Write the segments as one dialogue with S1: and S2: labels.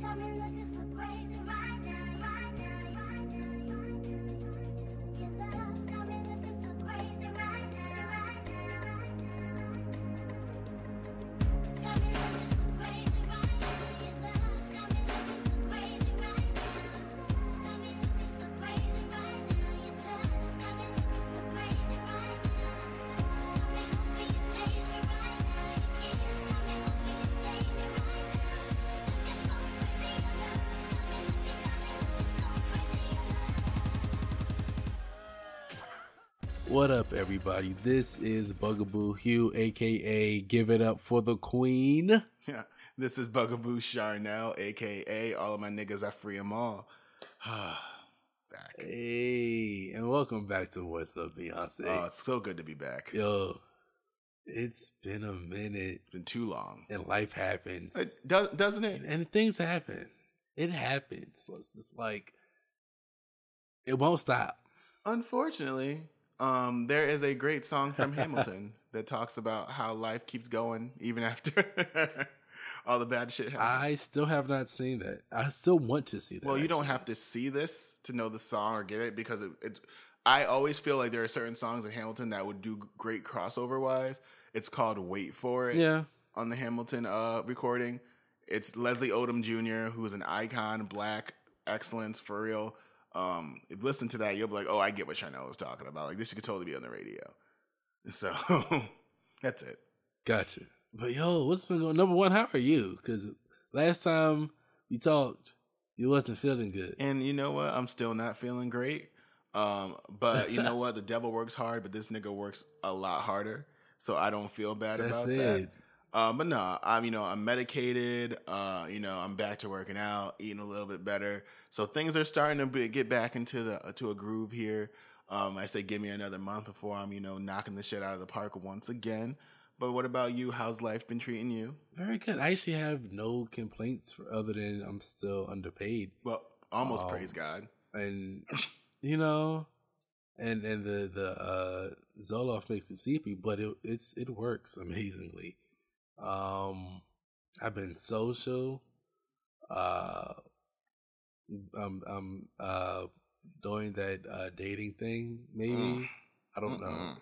S1: Tell me looking for crazy What up, everybody? This is Bugaboo Hugh, aka Give It Up for the Queen.
S2: Yeah, this is Bugaboo Charnel, aka All of My Niggas I Free Them All.
S1: back. Hey, and welcome back to What's Up, Beyonce.
S2: Oh, it's so good to be back.
S1: Yo, it's been a minute.
S2: It's been too long.
S1: And life happens.
S2: It does, doesn't it?
S1: And, and things happen. It happens. So it's just like, it won't stop.
S2: Unfortunately, um, there is a great song from Hamilton that talks about how life keeps going even after all the bad shit happens.
S1: I still have not seen that. I still want to see that.
S2: Well, you actually. don't have to see this to know the song or get it because it, it's. I always feel like there are certain songs in Hamilton that would do great crossover wise. It's called "Wait for It."
S1: Yeah.
S2: On the Hamilton uh, recording, it's Leslie Odom Jr., who is an icon, black excellence for real um, if you listen to that, you'll be like, oh, I get what Charnel was talking about. Like this could totally be on the radio. So that's it.
S1: Gotcha. But yo, what's been going? Number one, how are you? Because last time we talked, you wasn't feeling good.
S2: And you know what? I'm still not feeling great. Um, but you know what? The devil works hard, but this nigga works a lot harder. So I don't feel bad That's about it. that. Um, but no, I'm you know I'm medicated. Uh, you know I'm back to working out, eating a little bit better. So things are starting to be, get back into the uh, to a groove here. Um, I say give me another month before I'm you know knocking the shit out of the park once again. But what about you? How's life been treating you?
S1: Very good. I actually have no complaints for other than I'm still underpaid.
S2: Well, almost um, praise God.
S1: And you know, and and the the uh Zoloft makes it sleepy, but it it's it works amazingly. Um, I've been social. Uh, I'm I'm uh doing that uh dating thing. Maybe mm. I don't Mm-mm. know.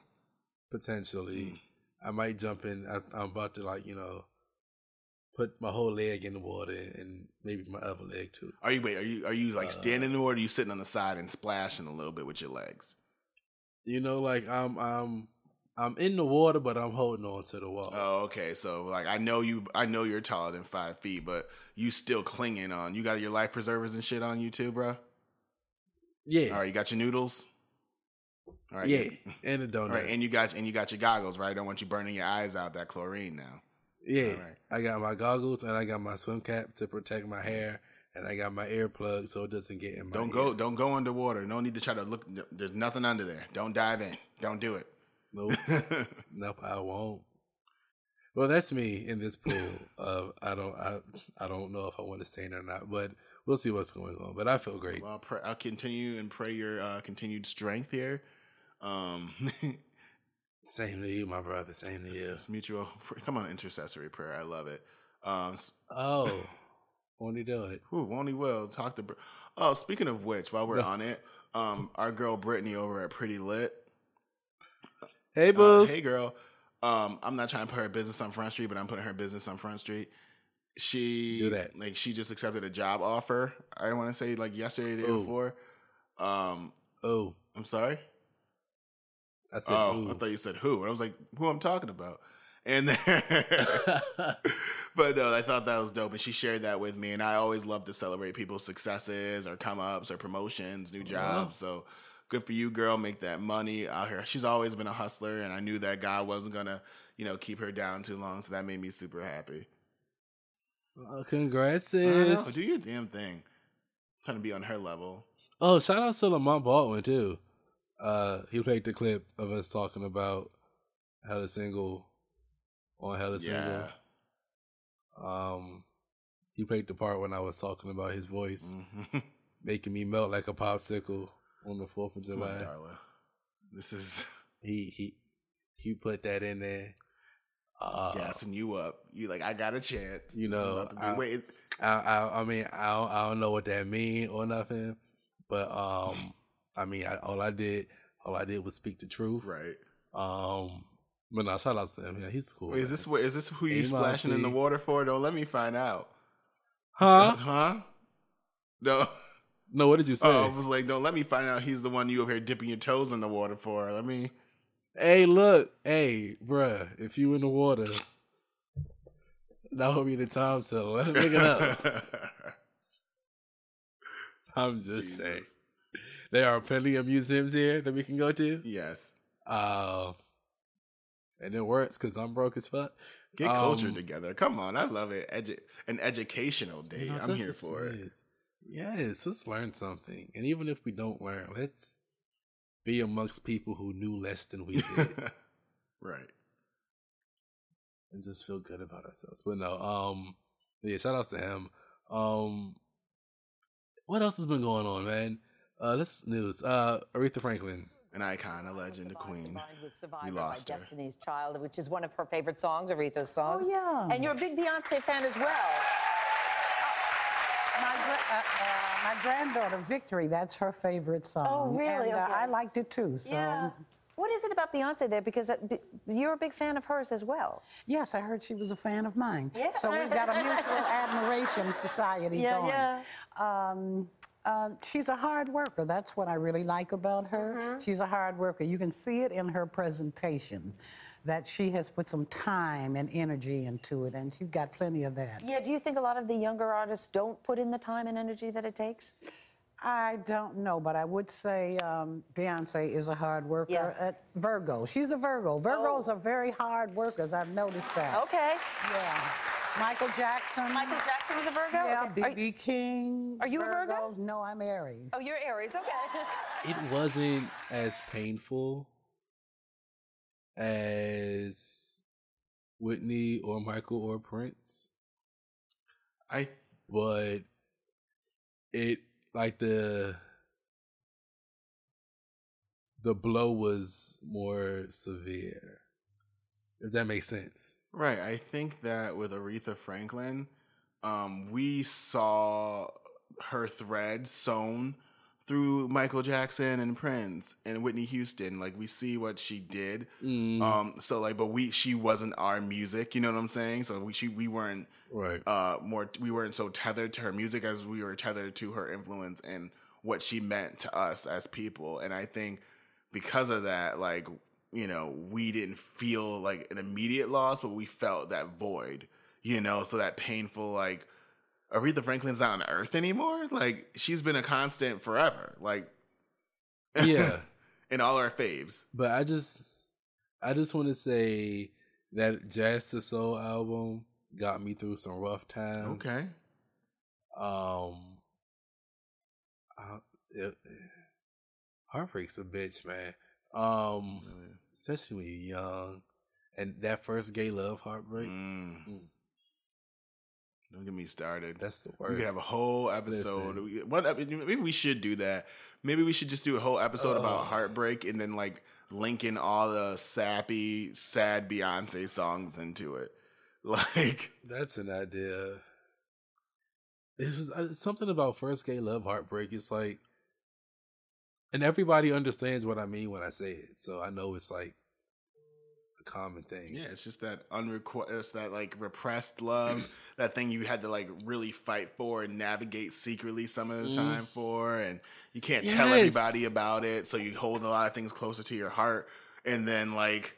S1: Potentially, mm. I might jump in. I, I'm about to like you know put my whole leg in the water and maybe my other leg too.
S2: Are you wait? Are you are you like uh, standing in the water? Are you sitting on the side and splashing a little bit with your legs?
S1: You know, like I'm I'm I'm in the water, but I'm holding on to the wall.
S2: Oh, okay. So like I know you I know you're taller than five feet, but you still clinging on. You got your life preservers and shit on you too, bro?
S1: Yeah.
S2: All right, you got your noodles?
S1: All right. Yeah. And a donut. All
S2: right, and you got and you got your goggles, right? I don't want you burning your eyes out that chlorine now.
S1: Yeah. I got my goggles and I got my swim cap to protect my hair and I got my earplug so it doesn't get in my
S2: Don't go don't go underwater. No need to try to look there's nothing under there. Don't dive in. Don't do it.
S1: Nope. nope, I won't. Well, that's me in this pool. Of I don't, I, I don't know if I want to stay in or not, but we'll see what's going on. But I feel great.
S2: Well, I'll, pray, I'll continue and pray your uh, continued strength here. Um,
S1: Same to you, my brother. Same to you.
S2: Mutual. Come on, intercessory prayer. I love it. Um,
S1: oh, won't he do it?
S2: Who won't he? Will talk to. Oh, speaking of which, while we're on it, um, our girl Brittany over at Pretty Lit
S1: Hey, uh, boo.
S2: Uh, hey, girl. Um, I'm not trying to put her business on Front Street, but I'm putting her business on Front Street. She
S1: do that.
S2: Like she just accepted a job offer. I want to say like yesterday, the day before. Um.
S1: Oh,
S2: I'm sorry.
S1: I said.
S2: Oh, ooh. I thought you said who, and I was like, who I'm talking about. And then, but no, I thought that was dope, and she shared that with me. And I always love to celebrate people's successes or come ups or promotions, new jobs. So good for you, girl. Make that money out here. She's always been a hustler, and I knew that God wasn't gonna, you know, keep her down too long. So that made me super happy.
S1: Well, congrats, sis.
S2: Do your damn thing. I'm trying to be on her level.
S1: Oh, shout out to Lamont Baldwin too. Uh, he played the clip of us talking about how the single on how the single. Um, he played the part when I was talking about his voice, mm-hmm. making me melt like a popsicle on the Fourth of July. On,
S2: Darla. This is
S1: he he he put that in there.
S2: Uh, gassing you up. You like, I got a chance.
S1: You know, I, I, I, I, mean, I don't, I don't know what that mean or nothing, but um, I mean, I, all I did, all I did was speak the truth.
S2: Right.
S1: Um, but no, shout out to him. Yeah, he's cool.
S2: Wait, is this what is this who you splashing in the water for? Don't let me find out.
S1: Huh?
S2: Huh? No.
S1: No, what did you say? Oh,
S2: I was like, don't let me find out he's the one you over here dipping your toes in the water for. Let me.
S1: Hey, look, hey, bruh, if you in the water, that would be the time to let him pick it up. I'm just Jesus. saying. There are plenty of museums here that we can go to.
S2: Yes.
S1: Uh, and it works because I'm broke as fuck.
S2: Get culture um, together. Come on, I love it. Edu- an educational day. You know, I'm here for it.
S1: Yes, let's learn something. And even if we don't learn, let's be amongst people who knew less than we did.
S2: right.
S1: And just feel good about ourselves. But no, um, yeah, shout outs to him. Um, what else has been going on, man? Uh, this news. Uh, Aretha Franklin
S2: an icon, a legend, a queen. We lost her.
S3: Destiny's Child, which is one of her favorite songs, Aretha's songs.
S4: Oh yeah.
S3: And you're a big Beyonce fan as well.
S4: My, uh, uh, my granddaughter Victory, that's her favorite song.
S3: Oh really?
S4: And, uh, I liked it too. So.
S3: Yeah. What is it about Beyonce there? Because uh, you're a big fan of hers as well.
S4: Yes, I heard she was a fan of mine.
S3: Yeah.
S4: So we've got a mutual admiration society
S3: yeah,
S4: going.
S3: Yeah.
S4: Um, uh, she's a hard worker. That's what I really like about her. Mm-hmm. She's a hard worker. You can see it in her presentation that she has put some time and energy into it, and she's got plenty of that.
S3: Yeah, do you think a lot of the younger artists don't put in the time and energy that it takes?
S4: I don't know, but I would say um, Beyonce is a hard worker.
S3: Yeah.
S4: At Virgo, she's a Virgo. Virgos oh. are very hard workers. I've noticed that.
S3: Okay.
S4: Yeah. Michael Jackson.
S3: Michael Jackson was a Virgo?
S4: Yeah, B.B. King.
S3: Are you Virgos. a Virgo?
S4: No, I'm Aries.
S3: Oh, you're Aries. Okay.
S1: it wasn't as painful as Whitney or Michael or Prince.
S2: I
S1: but it like the the blow was more severe. If that makes sense.
S2: Right. I think that with Aretha Franklin, um, we saw her thread sewn through Michael Jackson and Prince and Whitney Houston. Like we see what she did.
S1: Mm.
S2: Um, so like, but we she wasn't our music. You know what I'm saying? So we she we weren't
S1: right.
S2: Uh, more we weren't so tethered to her music as we were tethered to her influence and what she meant to us as people. And I think because of that, like you know, we didn't feel like an immediate loss, but we felt that void, you know, so that painful, like, Aretha Franklin's not on Earth anymore. Like, she's been a constant forever. Like,
S1: yeah,
S2: in all our faves.
S1: But I just, I just want to say that Jazz to Soul album got me through some rough times.
S2: Okay.
S1: Um, I, it, heartbreak's a bitch, man. Um, especially when you're young, and that first gay love heartbreak.
S2: Mm. Mm. Don't get me started.
S1: That's the worst.
S2: We could have a whole episode. Listen. Maybe we should do that. Maybe we should just do a whole episode about heartbreak and then like linking all the sappy, sad Beyonce songs into it. Like
S1: that's an idea. It's just, uh, something about first gay love heartbreak. It's like and everybody understands what I mean when I say it. So I know it's like common thing.
S2: Yeah, it's just that unrequ- it's that like repressed love, that thing you had to like really fight for and navigate secretly some of the mm. time for, and you can't yes. tell anybody about it. So you hold a lot of things closer to your heart, and then like.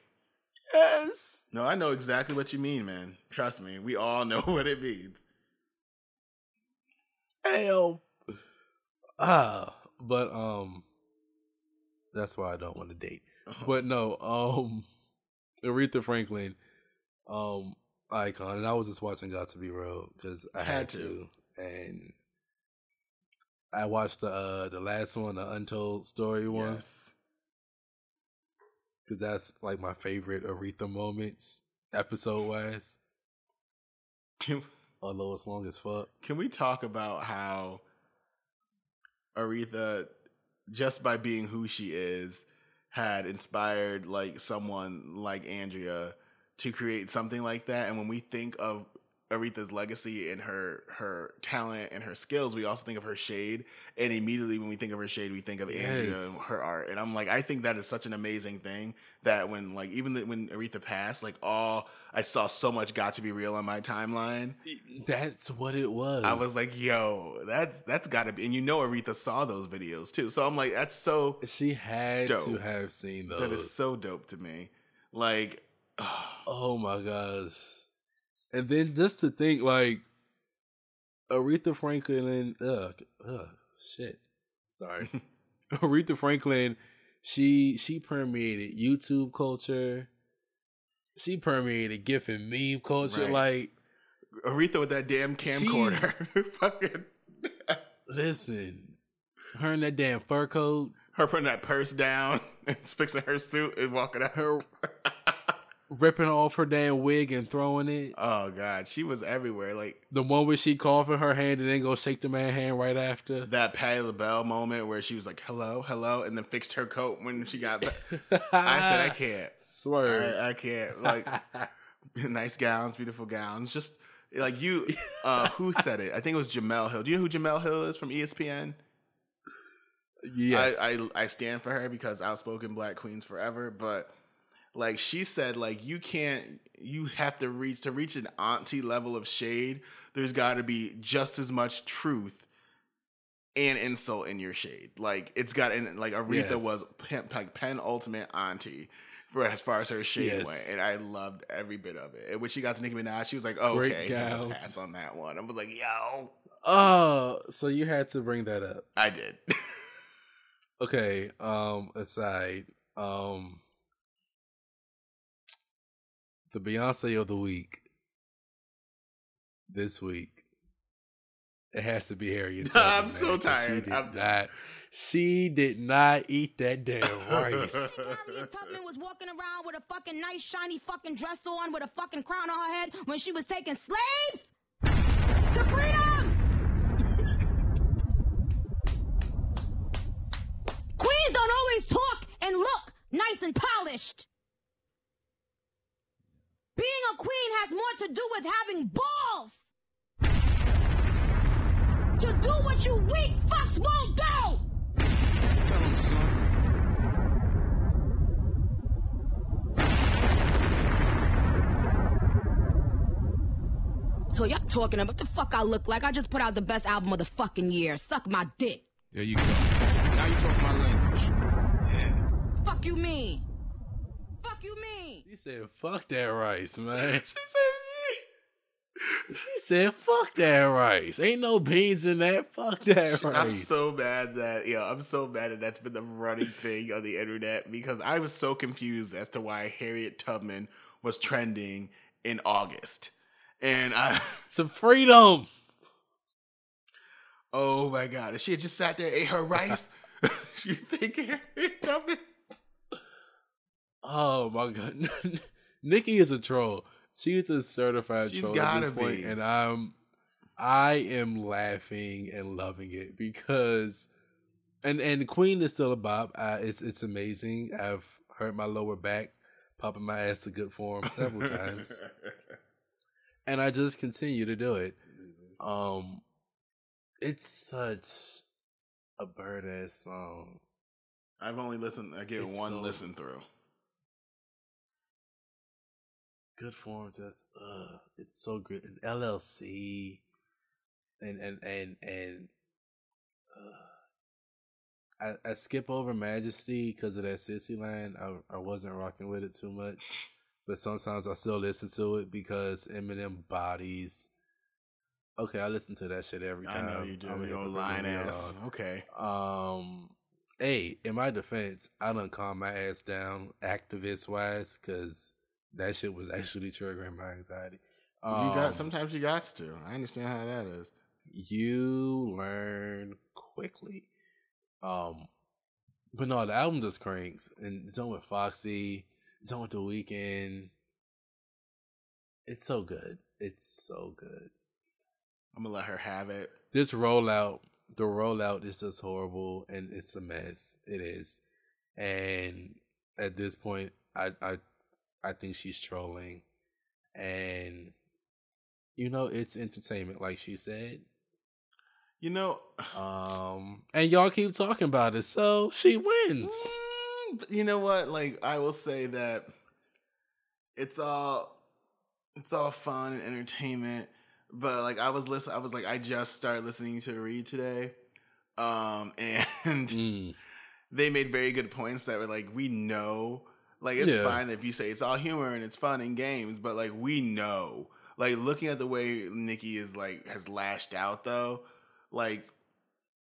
S1: Yes.
S2: No, I know exactly what you mean, man. Trust me. We all know what it means.
S1: Hell. Ah, but um that's why I don't want to date. Uh-huh. But no, um, Aretha Franklin, um, icon, and I was just watching Got to Be Real because I had, had to. to. and I watched the uh, the last one, the Untold Story one,
S2: yes.
S1: because that's like my favorite Aretha moments episode wise.
S2: Can,
S1: Although it's long as fuck.
S2: Can we talk about how Aretha just by being who she is, had inspired like someone like Andrea to create something like that. And when we think of Aretha's legacy and her her talent and her skills, we also think of her shade. And immediately when we think of her shade, we think of Andrea
S1: Yes.
S2: and her art. And I'm like, I think that is such an amazing thing that when like even the, when Aretha passed, like all I saw so much got to be real on my timeline.
S1: That's what it was.
S2: I was like, yo, that's that's gotta be and you know Aretha saw those videos too. So I'm like, that's so
S1: she had
S2: Dope.
S1: to have seen those.
S2: that is so dope to me. Like
S1: Oh my gosh. And then just to think like Aretha Franklin ugh, ugh shit. Sorry. Aretha Franklin, she she permeated YouTube culture. She permeated GIF and meme culture.
S2: Right.
S1: Like,
S2: Aretha with that damn camcorder. Fucking
S1: listen, her in that damn fur coat,
S2: her putting that purse down and fixing her suit and walking out.
S1: her ripping off her damn wig and throwing it.
S2: Oh god, she was everywhere. Like
S1: The one where she cough in her hand and then go shake the man hand right after.
S2: that Patti LaBelle moment where she was like, "Hello, hello," and then fixed her coat when she got back. I said, "I can't,
S1: Swear.
S2: I, I can't." Like nice gowns, beautiful gowns. Just like you, uh, who said it? I think it was Jemele Hill. Do you know who Jemele Hill is from ESPN?
S1: yes.
S2: I, I I stand for her because outspoken black queens forever. But like she said, like you can't you have to reach to reach an auntie level of shade, there's gotta be just as much truth and insult in your shade. Like it's got and like Aretha
S1: Yes.
S2: was pen, like penultimate auntie. For as far as her shade
S1: Yes.
S2: went, and I loved every bit of it. And when she got to Nicki Minaj, she was like, "Oh, okay, I'm gonna
S1: gowns.
S2: pass on that one." I was like, "Yo,
S1: Oh, so you had to bring that up.
S2: I did."
S1: Okay, um, aside, um, the Beyonce of the week this week, it has to be Harriet. Tubman,
S2: I'm so
S1: man, 'cause
S2: tired.
S1: She did
S2: I'm-
S1: not. She did not eat that damn rice.
S5: Harriet Tubman was walking around with a fucking nice shiny fucking dress on with a fucking crown on her head when she was taking slaves to freedom. Queens don't always talk and look nice and polished. Being a queen has more to do with having balls. To do what you weak fucks won't do.
S6: Tell him, son.
S5: So y'all talking about the fuck I look like? I just put out the best album of the fucking year. Suck my dick.
S6: There you go. Now you talk my language. Yeah.
S5: Fuck you mean? Fuck you mean?
S1: She said, "Fuck that rice, man."
S2: she said,
S1: She said, "Fuck that rice. Ain't no beans in that. Fuck that rice."
S2: I'm so mad that yeah, I'm so mad that that's been the running thing on the internet because I was so confused as to why Harriet Tubman was trending in August, and I
S1: Some freedom.
S2: oh my god, if she had just sat there ate her rice, you think Harriet Tubman?
S1: Oh my god, Nicki is a troll. She's a certified
S2: She's
S1: troll at
S2: gotta
S1: this point,
S2: be.
S1: and I'm, I am laughing and loving it because, and and Queen is still a bop. I, it's it's amazing. I've hurt my lower back, popping my ass to good form several times, and I just continue to do it. Um, it's such a bird ass song.
S2: I've only listened. I get
S1: It's
S2: one
S1: so-
S2: listen through.
S1: Good form just uh it's so good and llc and and and and uh, I, I skip over majesty because of that sissy line I, I wasn't rocking with it too much but sometimes i still listen to it because eminem bodies okay i listen to that shit every
S2: I
S1: time
S2: know you do.
S1: I'm
S2: Your line ass. Okay.
S1: Um, hey, in my defense, I done calm my ass down activist wise because that shit was actually triggering my anxiety.
S2: you
S1: Um,
S2: got sometimes you got to. I understand how that is.
S1: you learn quickly. Um, but no, the album just cranks, and it's on with Foxy, it's on with The Weeknd. It's so good. It's so good.
S2: I'm gonna let her have it.
S1: This rollout the rollout is just horrible and it's a mess. It is, and at this point, I I I think she's trolling, and you know it's entertainment, like she said.
S2: You know,
S1: um, and y'all keep talking about it, so she wins.
S2: Mm, you know what? Like I will say that it's all it's all fun and entertainment, but like I was listening, I was like I just started listening to Read today, um, and mm. they made very good points that were like we know, like it's yeah. fine if you say it's all humor and it's fun and games, but like we know, like looking at the way Nicki is like has lashed out though like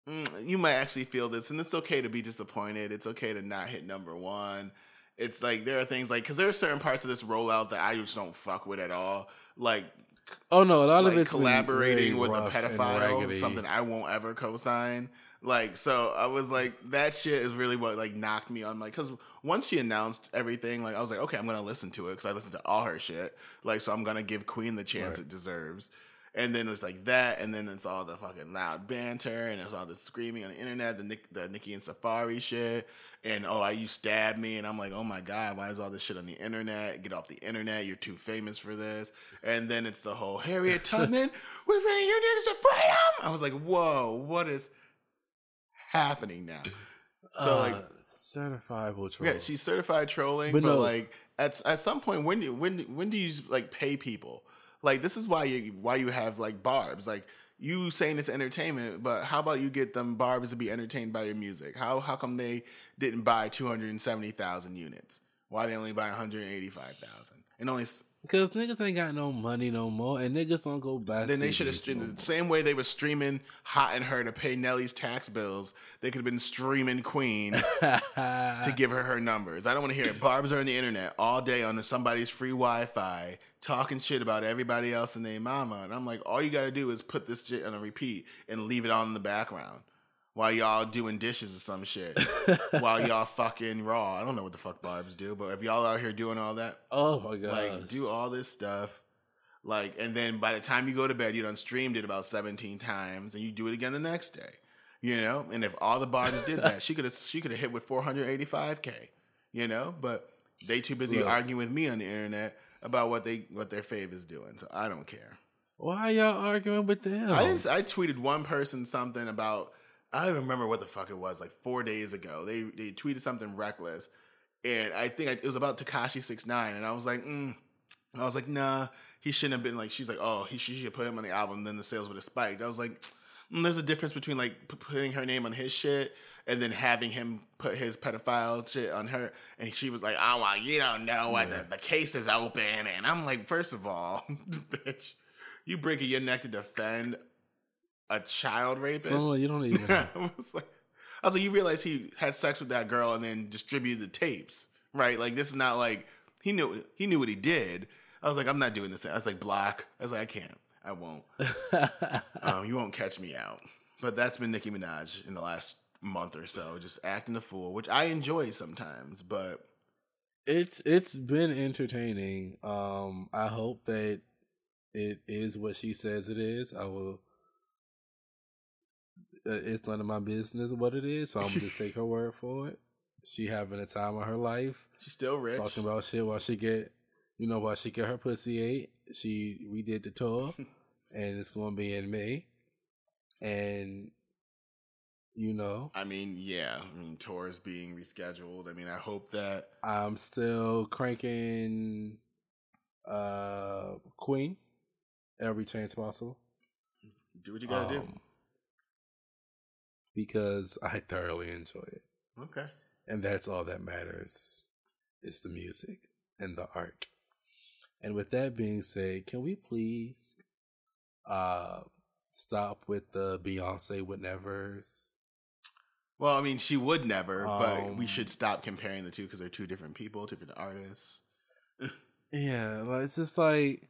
S2: mm, you might actually feel this and it's okay to be disappointed. It's okay to not hit number one. It's like there are things like because there are certain parts of this rollout that i just don't fuck with at all. Like
S1: oh no a lot
S2: like
S1: of
S2: it's collaborating with a pedophile is something i won't ever co-sign like so i was like that shit is really what like knocked me on like because once she announced everything like i was like okay i'm gonna listen to it because i listened to all her shit like so i'm gonna give queen the chance right. it deserves and then it's like that, and then it's all the fucking loud banter, and it's all the screaming on the internet, the Nick, the Nicki and Safaree shit, and oh, I you stabbed me, and I'm like, oh my god, why is all this shit on the internet? Get off the internet, you're too famous for this. And then it's the whole Harriet Tubman, we're bringing you niggas to freedom. I was like, whoa, what is happening now?
S1: So uh, like certifiable troll.
S2: Yeah, she's certified trolling, but, but no. like at at some point, when do when when do you like pay people? Like this is why you why you have like barbs. Like you saying it's entertainment, but how about you get them barbs to be entertained by your music? How how come they didn't buy two hundred and seventy thousand units? Why they only buy one hundred eighty five thousand? And only
S1: because niggas ain't got no money no more, and niggas don't go buy.
S2: Then they should have streamed the same way they were streaming "Hot in Herre" to pay Nelly's tax bills. They could have been streaming Queen to give her her numbers. I don't want to hear it. Barbs are on the internet all day on somebody's free Wi-Fi talking shit about everybody else and their mama, and I'm like, all you got to do is put this shit on a repeat and leave it on in the background while y'all doing dishes or some shit. while y'all fucking raw. I don't know what the fuck barbs do, but if y'all out here doing all that,
S1: oh my god,
S2: like do all this stuff, like, and then by the time you go to bed, you done streamed it about seventeen times, and you do it again the next day. You know, and if all the barbs did that, she could have she could have hit with four hundred eighty five k. You know, but they too busy Look. arguing with me on the internet about what they what their fave is doing, so I don't care.
S1: Why y'all arguing with them?
S2: I. I tweeted one person something about I don't even remember what the fuck it was. Like four days ago, they they tweeted something reckless, and I think I, it was about Tekashi Six Nine, and I was like, mm. I was like, nah, he shouldn't have been like. She's like, oh, he should, she should put him on the album, then the sales would have spiked. I was like, mm, there's a difference between like p- putting her name on his shit and then having him put his pedophile shit on her, and she was like, oh, well, you don't know what the, the case is open, and I'm like, first of all, bitch, you breaking your neck to defend a child rapist.
S1: So you don't even. I
S2: was like, I was like, you realize he had sex with that girl and then distributed the tapes, right? Like this is not like he knew he knew what he did. I was like, I'm not doing this. I was like, block. I was like, I can't. I won't. um, you won't catch me out. But that's been Nicki Minaj in the last month or so, just acting a fool, which I enjoy sometimes. But
S1: it's it's been entertaining. Um, I hope that it is what she says it is. I will it's none of my business what it is, so I'm gonna just take her word for it. She having a time of her life.
S2: She's still rich.
S1: Talking about shit while she get, you know, while she get her pussy ate. She we did the tour, and it's gonna be in May, and you know.
S2: I mean, yeah. I mean, tours being rescheduled. I mean, I hope that
S1: I'm still cranking uh Queen every chance possible.
S2: Do what you gotta um, do
S1: because I thoroughly enjoy it.
S2: Okay.
S1: And that's all that matters. It's the music and the art. And with that being said, can we please uh stop with the Beyonce would never's?
S2: Well, I mean, she would never, um, but we um, should stop comparing the two because they're two different people, different artists.
S1: yeah, like, it's just like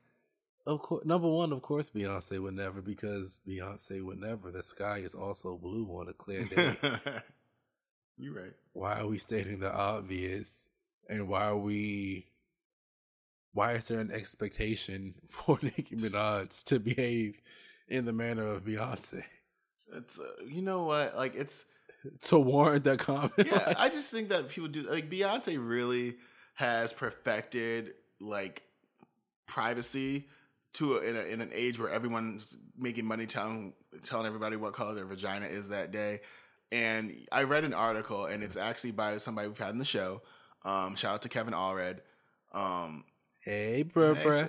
S1: of course, number one, of course, Beyonce would never because Beyonce would never. The sky is also blue on a clear day.
S2: You're right.
S1: Why are we stating the obvious? And why are we? Why is there an expectation for Nicki Minaj to behave in the manner of Beyonce?
S2: It's uh, you know what like it's
S1: to warrant that comment.
S2: yeah, I just think that people do like Beyonce really has perfected like privacy to a, in, a, in an age where everyone's making money telling telling everybody what color their vagina is that day. And I read an article, and it's actually by somebody we've had in the show. Um, shout out to Kevin Allred. Um,
S1: hey, bro, bro.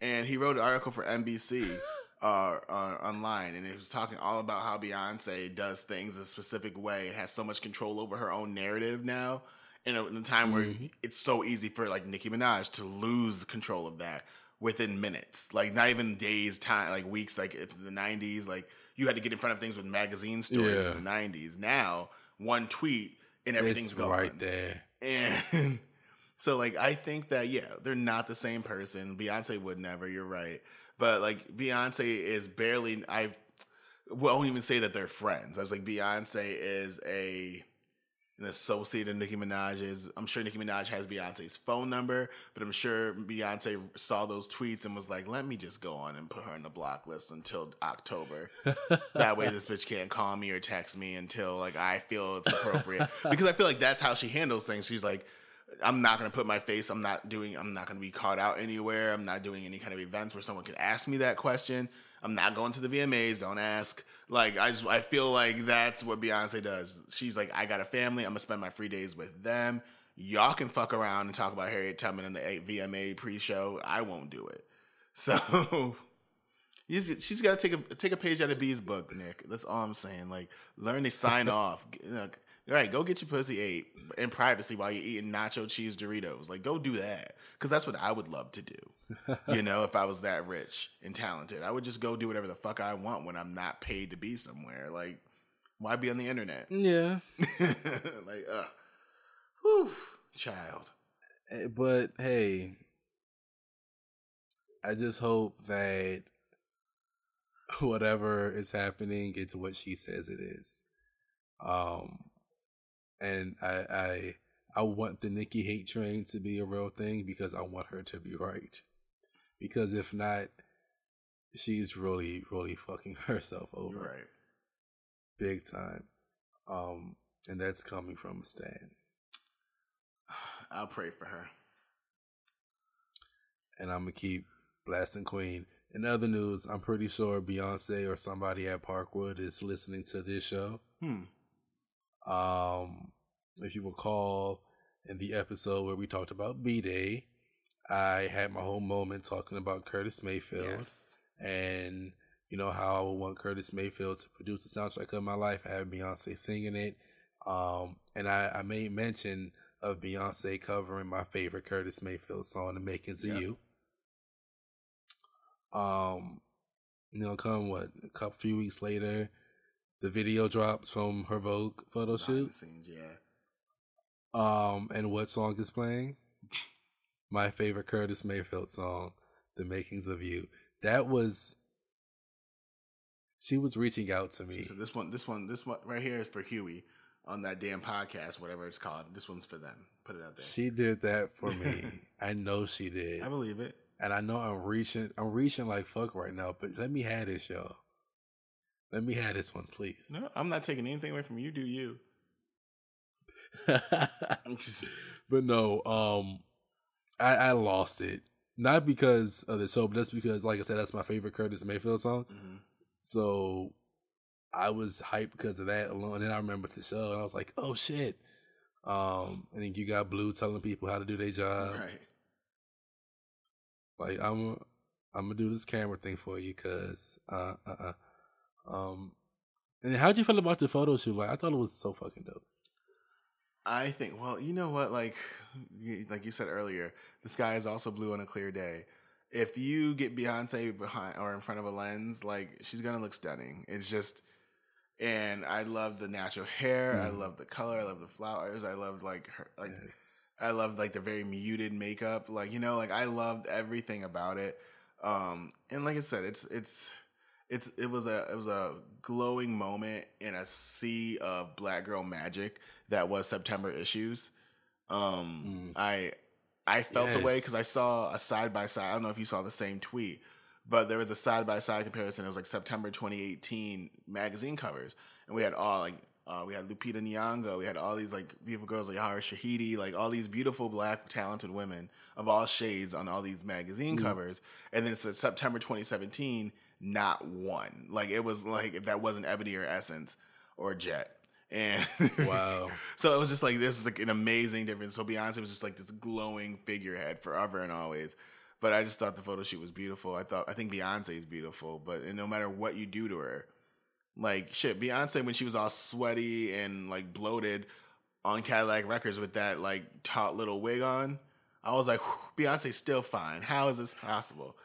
S2: And he wrote an article for NBC uh, uh, online, and it was talking all about how Beyonce does things a specific way and has so much control over her own narrative now. In a, in a time mm-hmm. where it's so easy for like Nicki Minaj to lose control of that within minutes, like not even days, time, like weeks. Like in the '90s, like you had to get in front of things with magazine stories yeah. in the '90s. Now, one tweet and everything's it's going
S1: right there.
S2: And so, like, I think that yeah, they're not the same person. Beyonce would never. You're right but like Beyonce is barely. I won't even say that they're friends. I was like Beyonce is a an associate of Nicki Minaj's. I'm sure Nicki Minaj has Beyonce's phone number, but I'm sure Beyonce saw those tweets and was like, "Let me just go on and put her in the block list until October. that way, this bitch can't call me or text me until like I feel it's appropriate." because I feel like that's how she handles things. She's like, I'm not gonna put my face. I'm not doing. I'm not gonna be caught out anywhere. I'm not doing any kind of events where someone can ask me that question. I'm not going to the VMAs. Don't ask. Like I just I feel like that's what Beyonce does. She's like, I got a family. I'm gonna spend my free days with them. Y'all can fuck around and talk about Harriet Tubman in the VMA pre-show. I won't do it. So she's got to take a take a page out of B's book, Nick. That's all I'm saying. Like, learn to sign off. You know, all right, go get your pussy ate in privacy while you're eating nacho cheese Doritos. Like, go do that. Because that's what I would love to do. you know, if I was that rich and talented, I would just go do whatever the fuck I want when I'm not paid to be somewhere. Like, why be on the internet?
S1: Yeah.
S2: like, uh, whew, child.
S1: Eh, but hey, I just hope that whatever is happening, it's what she says it is. Um, and I I I want the Nicki hate train to be a real thing because I want her to be right. Because if not, she's really really fucking herself over.
S2: Right.
S1: Big time. Um and that's coming from a stand.
S2: I'll pray for her.
S1: And I'm gonna keep blasting Queen. In other news, I'm pretty sure Beyonce or somebody at Parkwood is listening to this show.
S2: Hmm.
S1: Um, if you recall in the episode where we talked about B Day, I had my whole moment talking about Curtis Mayfield yes. and you know how I would want Curtis Mayfield to produce the soundtrack of my life. I had Beyonce singing it, um, and I, I, made mention of Beyonce covering my favorite Curtis Mayfield song, "The Makings of You." Um, you know, come what a couple few weeks later, the video drops from her Vogue photo shoot.
S2: Scenes, yeah.
S1: Um, and what song is playing? My favorite Curtis Mayfield song, "The Makings of You." That was. She was reaching out to me.
S2: So this one, this one, this one right here is for Huey on that damn podcast, whatever it's called. This one's for them. Put it out there.
S1: She did that for me. I know she did.
S2: I believe it.
S1: And I know I'm reaching. I'm reaching like fuck right now. But let me have this, y'all. Let me have this one, please.
S2: No, I'm not taking anything away from you. Do you?
S1: but no, um, I, I lost it. Not because of the show, but that's because, like I said, that's my favorite Curtis Mayfield song. Mm-hmm. So I was hyped because of that alone. And then I remember the show, and I was like, "Oh shit!" Um, and then you got Blue telling people how to do their job.
S2: Right.
S1: Like I'm, I'm gonna do this camera thing for you, cause uh, uh, uh um, and how'd you feel about the photo shoot? Like, I thought it was so fucking dope.
S2: I think, well, you know what? Like, like you said earlier, the sky is also blue on a clear day. If you get Beyonce behind or in front of a lens, like she's gonna look stunning. It's just, and I love the natural hair. Mm. I love the color. I love the flowers. I love like her, like yes. I love like the very muted makeup. Like you know, like I loved everything about it. Um, and like I said, it's it's it's it was a it was a glowing moment in a sea of black girl magic that was September issues. Um, mm. I I felt yes. away because I saw a side by side. I don't know if you saw the same tweet But there was a side by side comparison. It was like September 2018 magazine covers, and we had all like uh, we had Lupita Nyong'o, we had all these like beautiful girls like Yara Shahidi, like all these beautiful black talented women of all shades on all these magazine mm covers. And then it's September 2017, not one. Like it was like if that wasn't Ebony or Essence or Jet. And
S1: wow.
S2: so it was just like this is like an amazing difference. So Beyonce was just like this glowing figurehead forever and always. But I just thought the photo shoot was beautiful. I thought I think Beyonce is beautiful, but no matter what you do to her, like shit, Beyonce when she was all sweaty and like bloated on Cadillac Records with that like taut little wig on, I was like, Beyonce's still fine. How is this possible?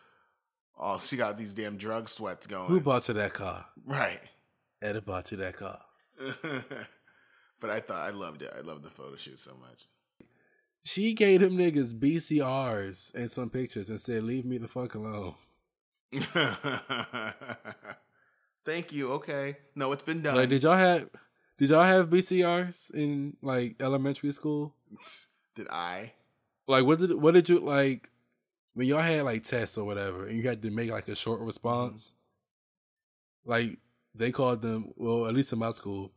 S2: Oh, she got these damn drug sweats going.
S1: Who bought you that car?
S2: Right.
S1: Ed bought you that car.
S2: but I thought I loved it. I loved the photo shoot so much.
S1: She gave them niggas BCRs and some pictures and said, "Leave me the fuck alone."
S2: Thank you. Okay. No, it's been done.
S1: Like, did y'all have did y'all have BCRs in like elementary school?
S2: Did I?
S1: Like, what did what did you like when y'all had like tests or whatever, and you had to make like a short response? Mm-hmm. Like they called them. Well, at least in my school,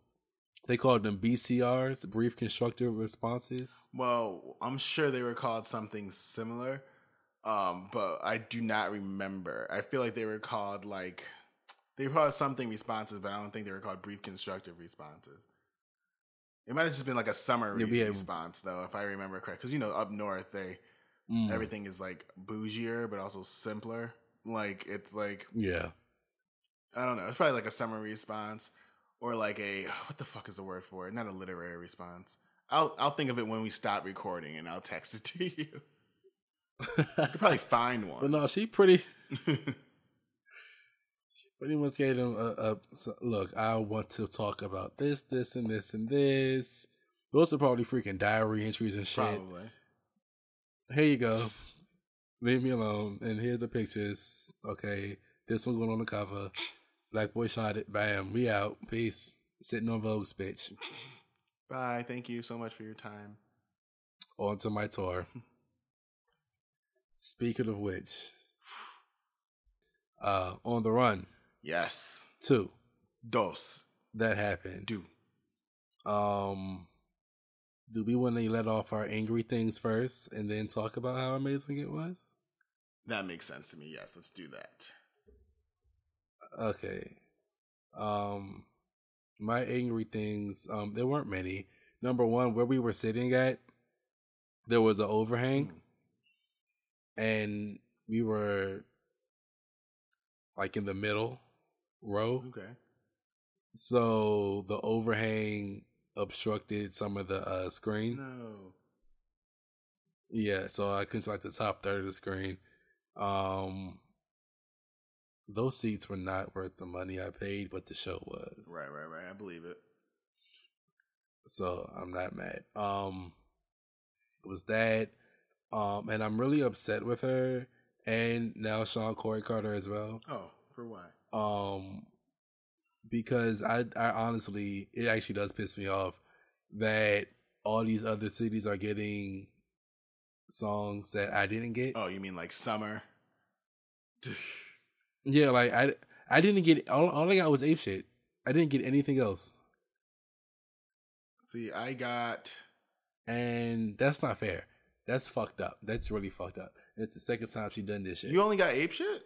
S1: they called them BCRs, brief constructive responses.
S2: Well, I'm sure they were called something similar, um, but I do not remember. I feel like they were called like they were called something responses, but I don't think they were called brief constructive responses. It might have just been like a summary yeah, response, though, if I remember correct. Because you know, up north, they mm. everything is like bougier, but also simpler. Like it's like
S1: yeah,
S2: I don't know. It's probably like a summary response or like a what the fuck is the word for it? Not a literary response. I'll I'll think of it when we stop recording and I'll text it to you. you could probably find one.
S1: But no, she pretty. She pretty much gave him a, a look. I want to talk about this, this, and this, and this. Those are probably freaking diary entries and shit. Probably. Here you go. Leave me alone. And here's the pictures. Okay, this one going on the cover. Black boy shot it. Bam. We out. Peace. Sitting on Vogue's bitch.
S2: Bye. Thank you so much for your time.
S1: On to my tour. Speaking of which, uh, on the run.
S2: Yes.
S1: Two.
S2: Dos.
S1: That happened.
S2: Do.
S1: Um, do we want to let off our angry things first and then talk about how amazing it was?
S2: That makes sense to me. Yes, let's do that.
S1: Okay. Um, my angry things. Um, there weren't many. Number one, where we were sitting at, there was an overhang, mm. and we were like in the middle row.
S2: Okay.
S1: So the overhang obstructed some of the uh, screen.
S2: No.
S1: Yeah, so I couldn't see like the top third of the screen. Um, those seats were not worth the money I paid, but the show was.
S2: Right, right, right. I believe it.
S1: So I'm not mad. Um, it was that. Um, and I'm really upset with her and now Shawn Corey Carter as well.
S2: Oh, for why?
S1: Um, because I, I honestly, it actually does piss me off that all these other cities are getting songs that I didn't get.
S2: Oh, you mean like summer?
S1: yeah, like I, I didn't get all. All I got was ape shit. I didn't get anything else.
S2: See, I got,
S1: and that's not fair. That's fucked up. That's really fucked up. It's the second time she done this shit.
S2: You only got ape shit?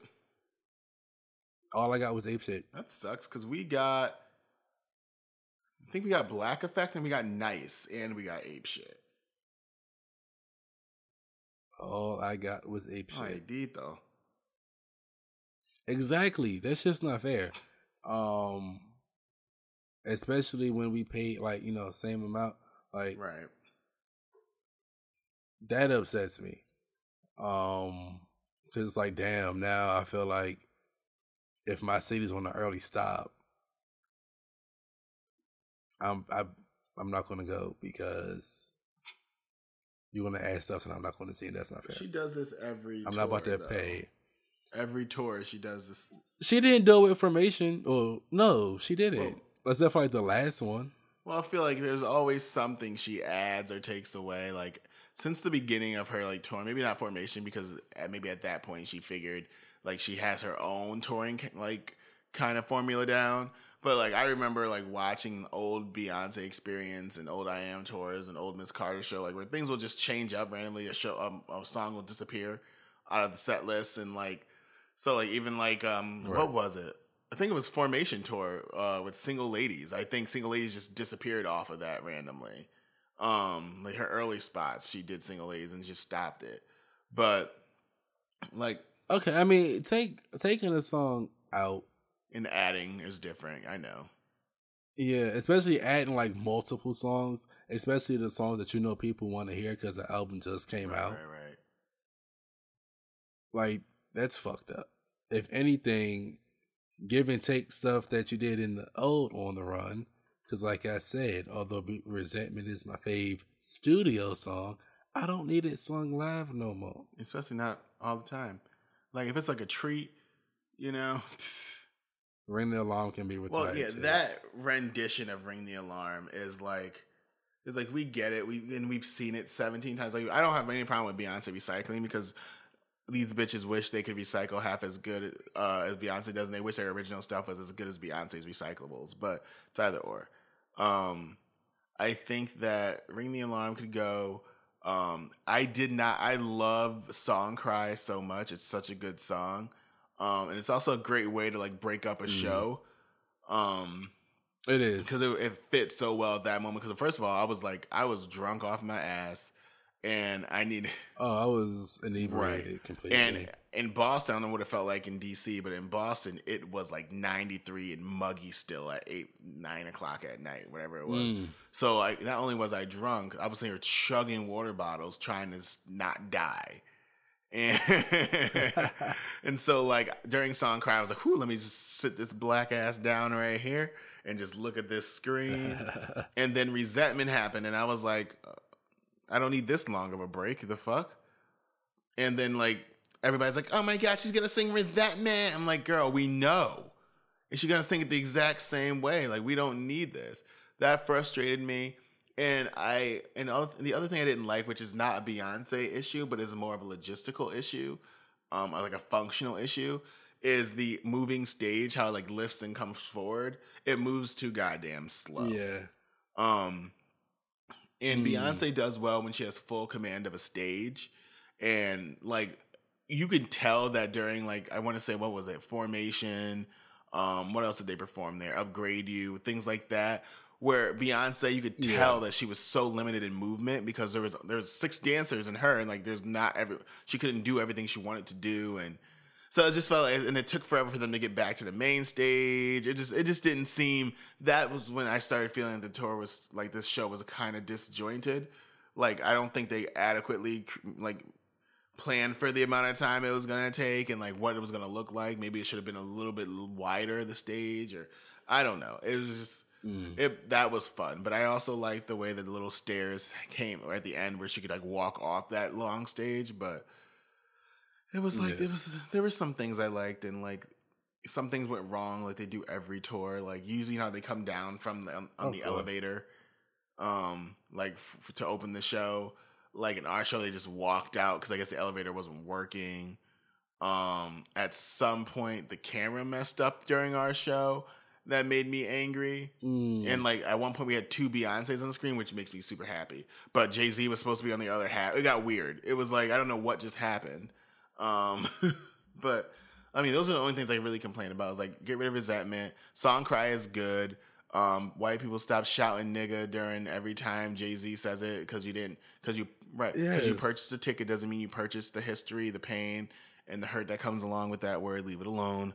S1: All I got was ape shit.
S2: That sucks because we got I think we got Black Effect and we got Nice and we got ape shit.
S1: All I got was ape shit. I
S2: did though.
S1: Exactly. That's just not fair. Um especially when we paid like, you know, same amount. Like
S2: Right.
S1: That upsets me. Um, cause it's like, damn, now I feel like if my city's on an early stop, I'm I I'm not gonna go because you're gonna add stuff and I'm not gonna see it. That's not fair.
S2: She does this every.
S1: I'm
S2: tour,
S1: not about to
S2: though.
S1: pay.
S2: Every tour she does this.
S1: She didn't do information. Or no, she didn't. Except for like the last one.
S2: Well, I feel like there's always something she adds or takes away. Like since the beginning of her like tour, maybe not formation because uh, maybe at that point she figured like she has her own touring like kind of formula down. But like I remember like watching old Beyonce experience and old I Am tours and old Miss Carter show, like where things will just change up randomly. A show, um, a song will disappear out of the set list, and like so, like even like um, right. what was it? I think it was Formation tour uh, with Single Ladies. I think Single Ladies just disappeared off of that randomly. Um, like her early spots, she did Single Ladies and just stopped it. But like,
S1: okay, I mean, take taking a song out
S2: and adding is different. I know.
S1: Yeah, especially adding like multiple songs, especially the songs that you know people want to hear because the album just came
S2: right,
S1: out.
S2: Right, right.
S1: Like that's fucked up. If anything, give and take stuff that you did in the old on the run. Because, like I said, although Resentment is my fave studio song, I don't need it sung live no more.
S2: Especially not all the time. Like if it's like a treat, you know.
S1: Ring the alarm can be retired.
S2: Well, yeah,
S1: too.
S2: that rendition of Ring the Alarm is like, is like we get it. We and we've seen it seventeen times. Like I don't have any problem with Beyonce recycling because these bitches wish they could recycle half as good uh, as Beyonce does, and they wish their original stuff was as good as Beyonce's recyclables. But it's either or. Um, I think that Ring the Alarm could go. Um, I did not. I love Song Cry so much. It's such a good song. Um, and it's also a great way to like break up a mm. show. Um,
S1: it is
S2: because it, it fits so well at that moment. Because first of all, I was like, I was drunk off my ass, and I need.
S1: Oh, I was inebriated right. completely.
S2: And in Boston, I don't know what it felt like in DC, but in Boston, it was like 93 and muggy still at eight, nine o'clock at night, whatever it was. Mm. So like, not only was I drunk, I was here chugging water bottles, trying to not die. And and so like during song cry, I was like, "Whoo, let me just sit this black ass down right here and just look at this screen." and then resentment happened, and I was like, "I don't need this long of a break. The fuck." And then like everybody's like, "Oh my god, she's gonna sing with that man. I'm like, "Girl, we know." And she's gonna sing it the exact same way. Like we don't need this. That frustrated me. And I and the other thing I didn't like, which is not a Beyonce issue, but is more of a logistical issue, um, like a functional issue, is the moving stage. How it like lifts and comes forward. It moves too goddamn slow.
S1: Yeah.
S2: Um, and mm. Beyonce does well when she has full command of a stage, and like you can tell that during like I want to say what was it formation. Um, what else did they perform there? Upgrade you, things like that where Beyonce, you could tell yeah. that she was so limited in movement because there was there's six dancers in her, and like there's not every she couldn't do everything she wanted to do, and so it just felt like, and it took forever for them to get back to the main stage. It just it just didn't seem. That was when I started feeling the tour was like this show was kind of disjointed. Like I don't think they adequately like planned for the amount of time it was gonna take and like what it was gonna look like. Maybe it should have been a little bit wider the stage, or I don't know. It was just Mm. It that was fun, but I also liked the way that the little stairs came at the end where she could like walk off that long stage. But it was like yeah. it was there were some things I liked and like some things went wrong like they do every tour. Like usually you know they come down from the, on oh, the elevator, um, like f- to open the show. Like in our show, they just walked out because I guess the elevator wasn't working. Um, at some point, the camera messed up during our show that made me angry. Mm. And like at one point we had two Beyonces on the screen, which makes me super happy. But Jay Z was supposed to be on the other half. It got weird. It was like I don't know what just happened. Um, but I mean, those are the only things I really complain about. Is like get rid of resentment. Song cry is good. Um, white people stop shouting nigga during every time Jay Z says it because you didn't because you right because yes. you purchased a ticket doesn't mean you purchased the history, the pain, and the hurt that comes along with that word. Leave it alone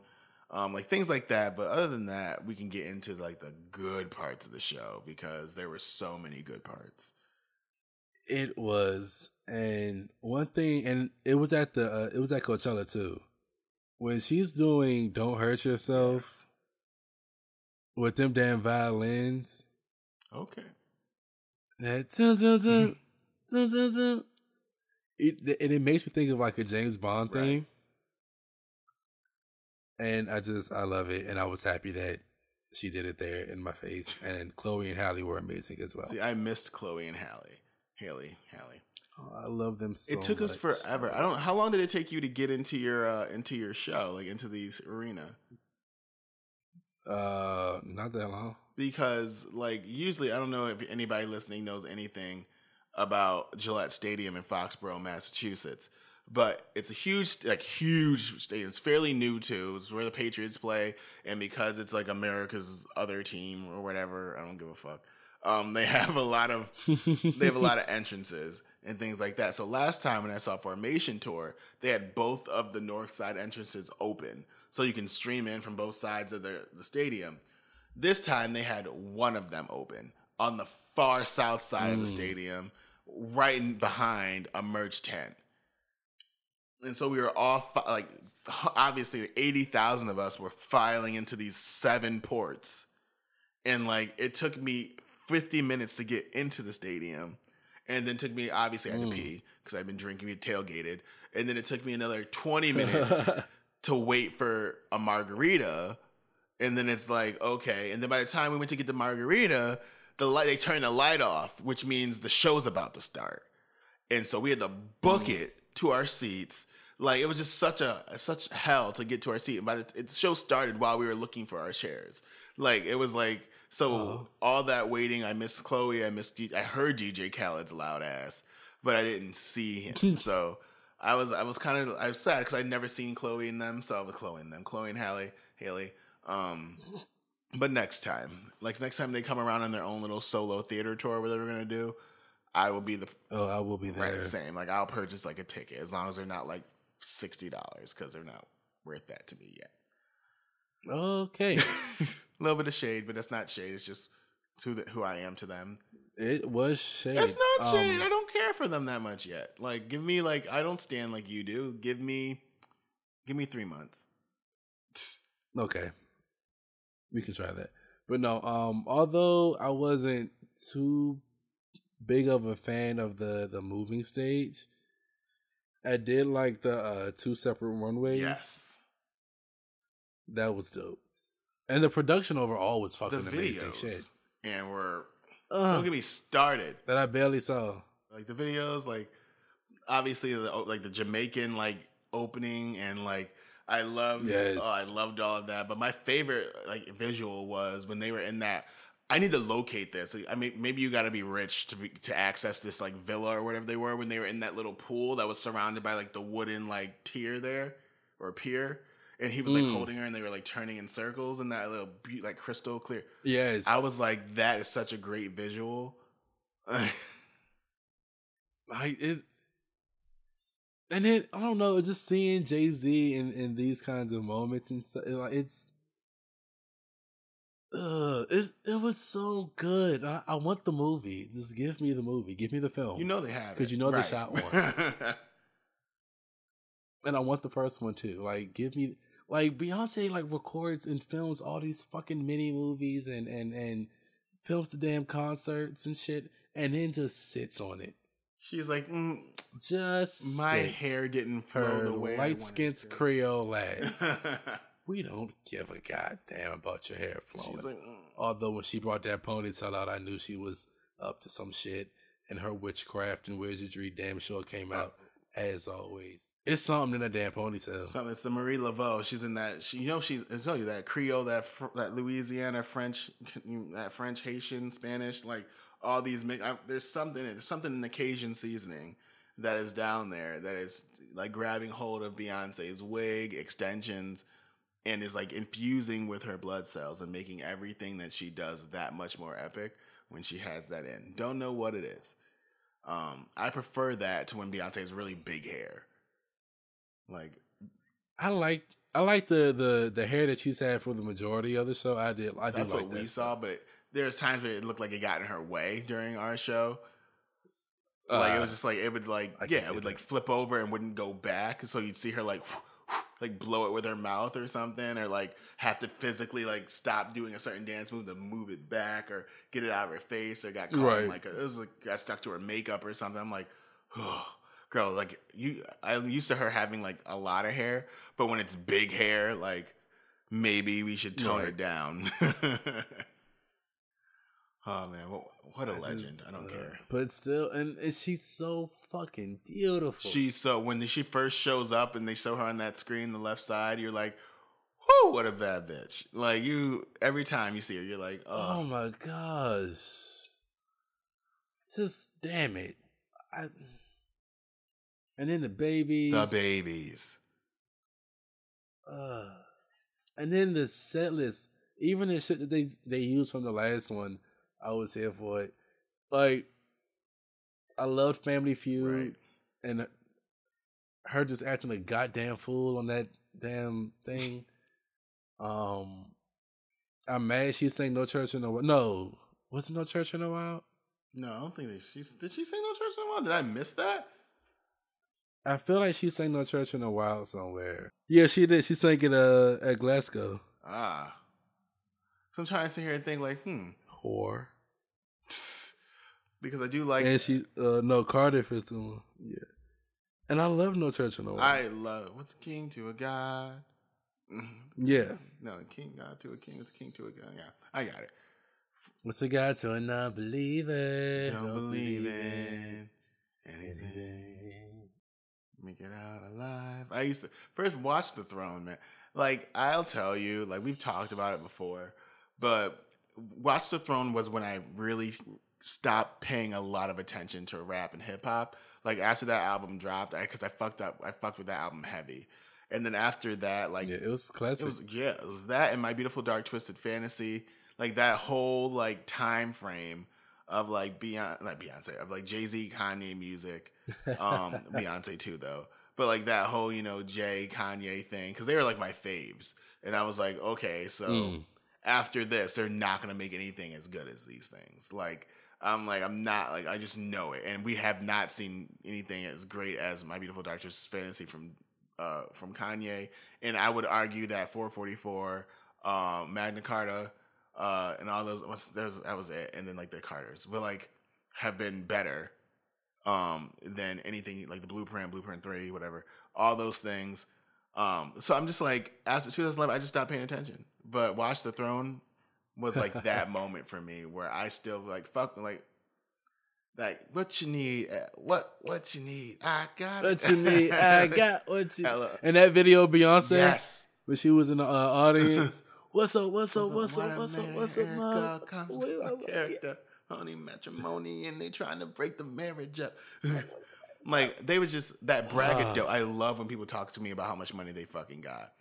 S2: um, like things like that. But other than that, we can get into like the good parts of the show because there were so many good parts.
S1: It was, and one thing, and it was at the uh, it was at Coachella too. When she's doing "Don't Hurt Yourself" with them damn violins.
S2: Okay.
S1: That dun, dun, dun, dun, dun, dun. It, and it makes me think of like a James Bond right. theme and I just I love it, and I was happy that she did it there in my face. And Chloe and Halle were amazing as well.
S2: See, I missed Chloe and Halle, Haley, Haley.
S1: Oh, I love them so
S2: It took
S1: much.
S2: us forever. I don't. How long did it take you to get into your uh, into your show, like into the arena?
S1: Uh, not that long.
S2: Because like usually, I don't know if anybody listening knows anything about Gillette Stadium in Foxborough, Massachusetts, but it's a huge, like huge stadium. It's fairly new too. It's where the Patriots play, and because it's like America's other team or whatever, I don't give a fuck. Um, they have a lot of they have a lot of entrances and things like that. So last time when I saw Formation Tour, they had both of the north side entrances open, so you can stream in from both sides of the, the stadium. This time they had one of them open on the far south side of the stadium, right behind a merch tent. And so we were all fi- like, obviously, eighty thousand of us were filing into these seven ports, and like it took me fifty minutes to get into the stadium, and then took me obviously I had to hmm. pee because I'd been drinking, we tailgated, and then it took me another twenty minutes to wait for a margarita, and then it's like okay, and then by the time we went to get the margarita, the light they turned the light off, which means the show's about to start, and so we had to book hmm. it to our seats. Like it was just such a such hell to get to our seat. And by the, it, the show started while we were looking for our chairs. Like it was like so all that waiting. I missed Chloe. I missed. D, I heard DJ Khaled's loud ass, but I didn't see him. so I was I was kind of I was sad because I'd never seen Chloe in them. So I was Chloe in them. Chloe and Haley Haley. Um, but next time, like next time they come around on their own little solo theater tour, whatever they're gonna do, I will be the
S1: Oh, I will be there.
S2: Right, same. Like I'll purchase like a ticket as long as they're not like sixty dollars because they're not worth that to me yet.
S1: Okay.
S2: a little bit of shade, but that's not shade. It's just who the, who I am to them.
S1: it was shade.
S2: It's not shade.
S1: Um,
S2: I don't care for them that much yet. Like, give me like I don't stand like you do. Give me, give me three months.
S1: Okay. We can try that. But no, um, although I wasn't too big of a fan of the the moving stage, I did like the uh two separate runways.
S2: Yes,
S1: That was dope. And the production overall was
S2: the
S1: fucking amazing shit.
S2: and we're
S1: Ugh,
S2: don't get me started.
S1: that I barely saw.
S2: like the videos like obviously the oh, like the jamaican like opening and like i loved
S1: Yes.
S2: oh, i loved all of that but my favorite like visual was when they were in that i need to locate this i mean maybe you got to be rich to be, to access this like villa or whatever they were when they were in that little pool that was surrounded by like the wooden like tier there or pier and he was like
S1: Mm.
S2: holding her and they were like turning in circles in that little be- like crystal clear
S1: Yes.
S2: i was like that is such a great visual
S1: like it and then I don't know, just seeing Jay Z in in these kinds of moments and so like it's, uh, it's it was so good. I, I want the movie. Just give me the movie. Give me the film.
S2: You know they have because
S1: you know they shot one. and I want the first one too. Like, give me like Beyonce like records and films all these fucking mini movies and and and films the damn concerts and shit, and then just sits on it.
S2: She's like, mm,
S1: Just
S2: my hair didn't flow the way
S1: light skinned. Creole ass. we don't give a goddamn about your hair flowing.
S2: She's like, mm.
S1: Although when she brought that ponytail out, I knew she was up to some shit, and her witchcraft and wizardry damn sure came out as always. It's something in that damn ponytail.
S2: something. It's the Marie Laveau. She's in that. She, you know, she. I tell you that Creole, that that Louisiana French, that French Haitian Spanish, like all these. I, there's something. There's something in the Cajun seasoning that is down there that is like grabbing hold of Beyonce's wig extensions. And is like infusing with her blood cells and making everything that she does that much more epic when she has that in. Don't know what it is. Um, I prefer that to when Beyonce has really big hair. Like
S1: I like I like the the the hair that she's had for the majority of the show. I did I did
S2: that's
S1: like
S2: what
S1: that
S2: we saw, but there's times where it looked like it got in her way during our show. Like it
S1: Uh,
S2: was just like it would like
S1: I
S2: yeah, it would
S1: that.
S2: like flip over and wouldn't go back. So you'd see her like like blow it with her mouth or something, or like have to physically like stop doing a certain dance move to move it back or get it out of her face or got caught in,
S1: Right.
S2: like a, it was like got stuck to her makeup or something. I'm like, oh, girl, like you. I'm used to her having like a lot of hair, but when it's big hair, like maybe we should tone
S1: Right.
S2: it down. Oh man, what, what a legend! I don't uh, care.
S1: But still, and, and she's so fucking beautiful.
S2: She's so when she first shows up and they show her on that screen, the left side, you're like, "Whoo, what a bad bitch!" Like you, every time you see her, you're like, "Oh,
S1: oh my gosh!" Just damn it! I, and then the babies,
S2: the babies.
S1: Uh, and then the set list, even the shit that they they used from the last one I was here for it. Like, I loved Family Feud, right. and her just acting a goddamn fool on that damn thing. Um, I'm mad she sang "No Church in a While." No, was it "No Church in a While"?
S2: No, I don't think that she did. She say "No Church in a While"? Did I miss that?
S1: I feel like she sang "No Church in the Wild somewhere. Yeah, she did. She sang it uh, at Glasgow.
S2: Ah. So I'm trying to sit here and think like, hmm,
S1: whore.
S2: because I do like.
S1: And she, uh, no, Cardiff is the one. Yeah. And I love No Church in the Wild.
S2: I love what's a king to a god.
S1: Mm-hmm. Yeah.
S2: No, a king god to a king. What's a king to a god? Yeah, I got it.
S1: What's a god to a non-believer?
S2: Don't, Don't believe in anything. Make it out alive. I used to first watch The Throne, man. Like I'll tell you, like we've talked about it before, but Watch the Throne was when I really stopped paying a lot of attention to rap and hip hop. Like after that album dropped, because I, I, fucked up, I fucked with that album heavy. And then after that, like
S1: yeah, it was classic.
S2: It was yeah, it was that and My Beautiful Dark Twisted Fantasy. Like that whole like time frame of like Beyonce, not Beyonce, of like Jay Z, Kanye music. Um, Beyonce too though, but like that whole you know Jay Kanye thing because they were like my faves, and I was like, okay, so. Mm after this, they're not going to make anything as good as these things. Like, I'm like, I'm not like, I just know it. And we have not seen anything as great as My Beautiful Twisted Fantasy from, uh, from Kanye. And I would argue that 444, um, Magna Carta, uh, and all those, what's, there's, that was it. And then like the Carters, but like, have been better, um, than anything like the Blueprint, Blueprint 3, whatever, all those things. Um, so I'm just like, after 2011, I just stopped paying attention. But Watch the Throne was like that moment for me where I still like fuck like like what you need uh, what what you need I got
S1: what you need I got what you in that video Beyonce
S2: yes
S1: when she was in the uh, audience what's up what's up what's up what's up what's up
S2: mom my character honey matrimony and they trying to break the marriage up like they were just that braggadocio I love when people talk to me about how much money they fucking got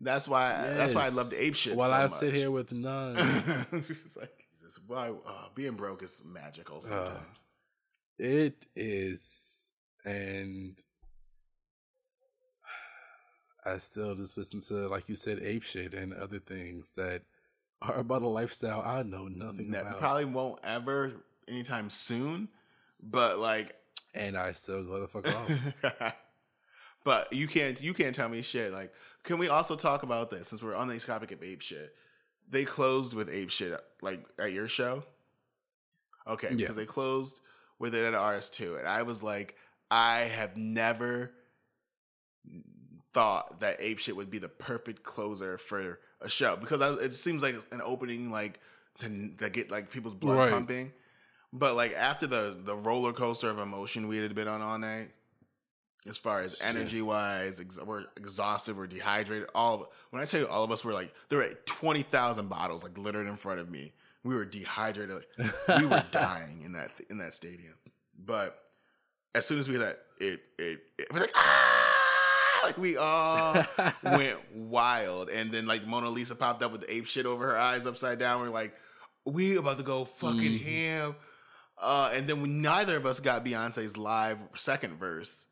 S2: that's why. Yes. That's why I love the ape shit.
S1: While
S2: so I
S1: much. sit here with none.
S2: it's like Jesus, why uh, being broke is magical sometimes. Uh,
S1: it is, and I still just listen to, like you said, ape shit and other things that are about a lifestyle I know nothing that about.
S2: Probably won't ever anytime soon, but like,
S1: and I still go the fuck off.
S2: but you can't you can't tell me shit like can we also talk about this since we're on the topic of ape shit? They closed with ape shit like at your show. Okay, because they closed with it at ours too, and I was like, I have never thought that ape shit would be the perfect closer for a show because I, it seems like an opening like to, to get like people's blood right. pumping. But like after the the roller coaster of emotion we had been on all night, as far as energy wise, ex- we're exhausted, we're dehydrated. All when I tell you, all of us were like there were twenty thousand bottles like littered in front of me. We were dehydrated. we were dying in that in that stadium. But as soon as we had that, it it, it was like ah, like we all went wild. And then like Mona Lisa popped up with the ape shit over her eyes upside down. We're like, we about to go fucking mm-hmm. ham. Uh, and then we, neither of us got Beyonce's live second verse.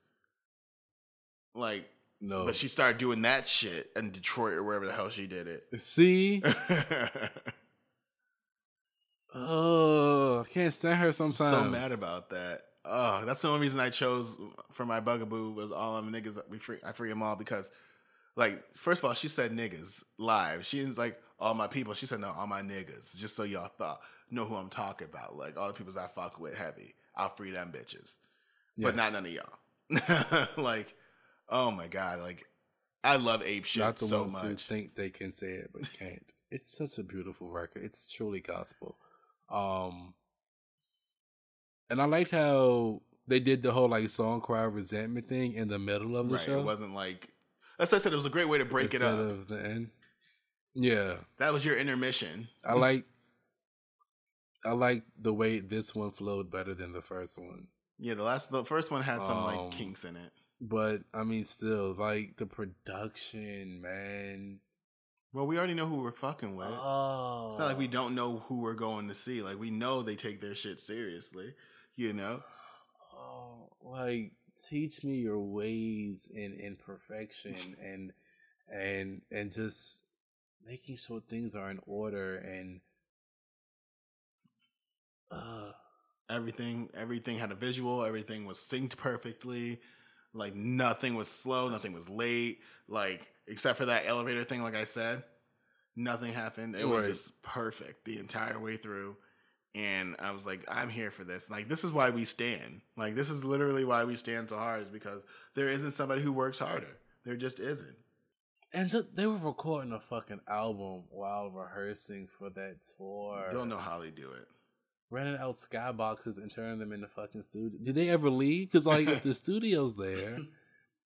S2: Like, no. But she started doing that shit in Detroit or wherever the hell she did it.
S1: See? oh, I can't stand her sometimes.
S2: So mad about that. Oh, that's the only reason I chose for my bugaboo was all them niggas. We free, I free them all because, like, first of all, she said niggas live. She was like all my people. She said no, all my niggas. Just so y'all thought know who I'm talking about. Like all the peoples I fuck with heavy. I'll free them bitches, yes. but not none of y'all. like Oh my god, like I love ape shit Not the so ones much. Who
S1: think they can say it but can't. it's such a beautiful record. It's truly gospel. Um, and I liked how they did the whole like song cry resentment thing in the middle of the
S2: right.
S1: show.
S2: It wasn't like as I said, it was a great way to break
S1: instead
S2: it up.
S1: of the end. Yeah,
S2: That was your intermission.
S1: I like. I like the way this one flowed better than the first one.
S2: Yeah, the last, the first one had some
S1: Um,
S2: like kinks in it.
S1: But I mean, still, like the production, man.
S2: Well, we already know who we're fucking with.
S1: Oh,
S2: It's not like we don't know who we're going to see. Like we know they take their shit seriously. You know.
S1: oh, like teach me your ways in in perfection and and and just making sure things are in order and uh
S2: Everything, everything had a visual. Everything was synced perfectly. Like nothing was slow. Nothing was late. Like except for that elevator thing. Like I said, nothing happened. It was just perfect the entire way through. And I was like, I'm here for this. Like this is why we stand. Like this is literally why we stand so hard. Is because there isn't somebody who works harder. There just isn't.
S1: and just, they were recording a fucking album while rehearsing for that tour.
S2: Don't know how they do it.
S1: renting out skyboxes and turning them into fucking studio. Did they ever leave? Because like if the studio's there,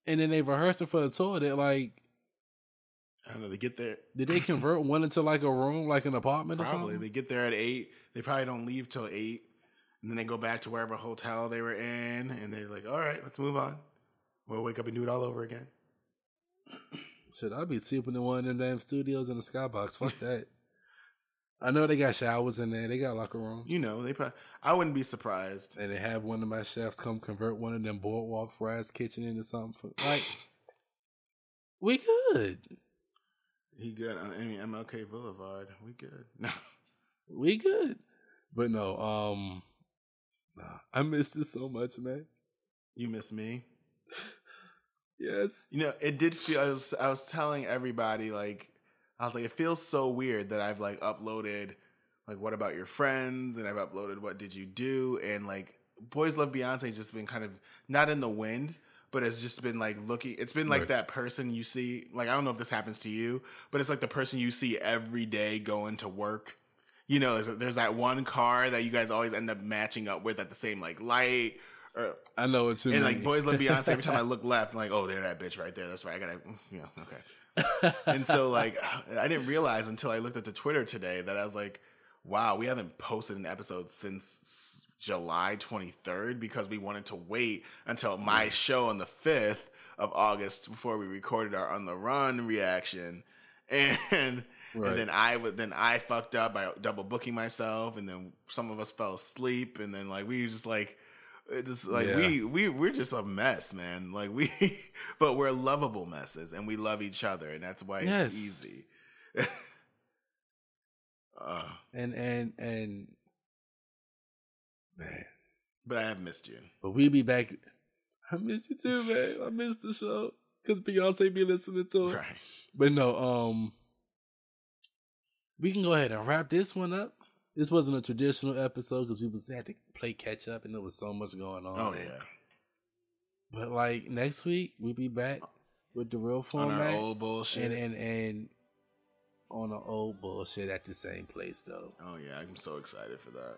S1: and then they rehearsing for the tour, they're like
S2: I don't know. They get there.
S1: did they convert one into like a room, like an apartment or
S2: Probably.
S1: something?
S2: They get there at eight. They probably don't leave till eight. And then they go back to wherever hotel they were in. And they're like, all right, let's move on. We'll wake up and do it all over again.
S1: Should I be sleeping in one of them damn studios in the skybox? Fuck that. I know they got showers in there. They got locker rooms.
S2: You know, they probably, I wouldn't be surprised.
S1: and they have one of my chefs come convert one of them boardwalk fries kitchen into something. For, like, we good.
S2: He good on I mean, MLK Boulevard. We good. No.
S1: We good. But no, um I missed it so much, man.
S2: You miss me.
S1: Yes.
S2: You know, it did feel. I was I was telling everybody like I was like, it feels so weird that I've like uploaded like what about your friends and I've uploaded what did you do and like Boys Love Beyonce's just been kind of not in the wind, but it's just been like looking. It's been like
S1: Right.
S2: that person you see. Like I don't know if this happens to you, but it's like the person you see every day going to work. You know, there's, there's that one car that you guys always end up matching up with at the same like light. Or,
S1: I know it's
S2: and
S1: mean.
S2: like Boys Love Beyonce, every time I look left, I'm like, oh, there that bitch right there. That's right. I gotta, mm, yeah, okay. and so like I didn't realize until I looked at the Twitter today that I was like, wow, we haven't posted an episode since July 23rd because we wanted to wait until my show on the 5th of August before we recorded our on the run reaction. And
S1: Right.
S2: and then I would then I fucked up by double booking myself and then some of us fell asleep and then like we just like it just like
S1: Yeah.
S2: we we we're just a mess, man. Like we, but we're lovable messes, and we love each other, and that's why
S1: Yes.
S2: it's easy. uh,
S1: and and and man.
S2: but I have missed you.
S1: But we'll be back. I miss you too, man. I miss the show. Cause Beyonce be listening to it.
S2: Right.
S1: But no, um we can go ahead and wrap this one up. This wasn't a traditional episode because we was had to play catch up and there was so much going on.
S2: Oh yeah.
S1: But like next week we'll be back with the real
S2: On
S1: format.
S2: our old bullshit.
S1: and and and on the old bullshit at the same place though.
S2: oh yeah, I'm so excited for that.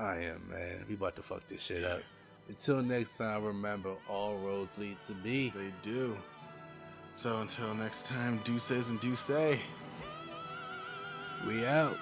S1: I am man. We about to fuck this shit up. Until next time, remember all roads lead to me.
S2: They do. So until next time, do says and do say.
S1: We out.